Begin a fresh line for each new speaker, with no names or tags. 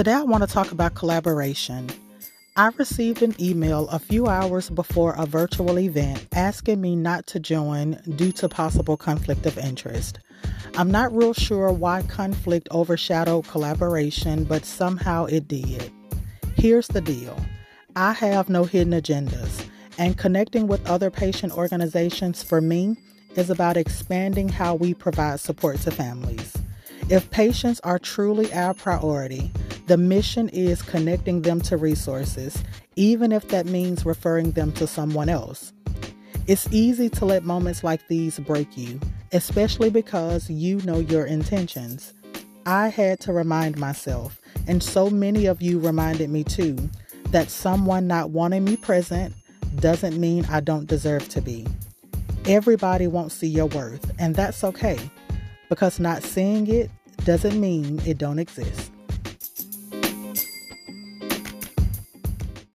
Today, I want to talk about collaboration. I received an email a few hours before a virtual event asking me not to join due to possible conflict of interest. I'm not real sure why conflict overshadowed collaboration, but somehow it did. Here's the deal I have no hidden agendas, and connecting with other patient organizations for me is about expanding how we provide support to families. If patients are truly our priority, the mission is connecting them to resources, even if that means referring them to someone else. It's easy to let moments like these break you, especially because you know your intentions. I had to remind myself, and so many of you reminded me too, that someone not wanting me present doesn't mean I don't deserve to be. Everybody won't see your worth, and that's okay because not seeing it doesn't mean it don't exist.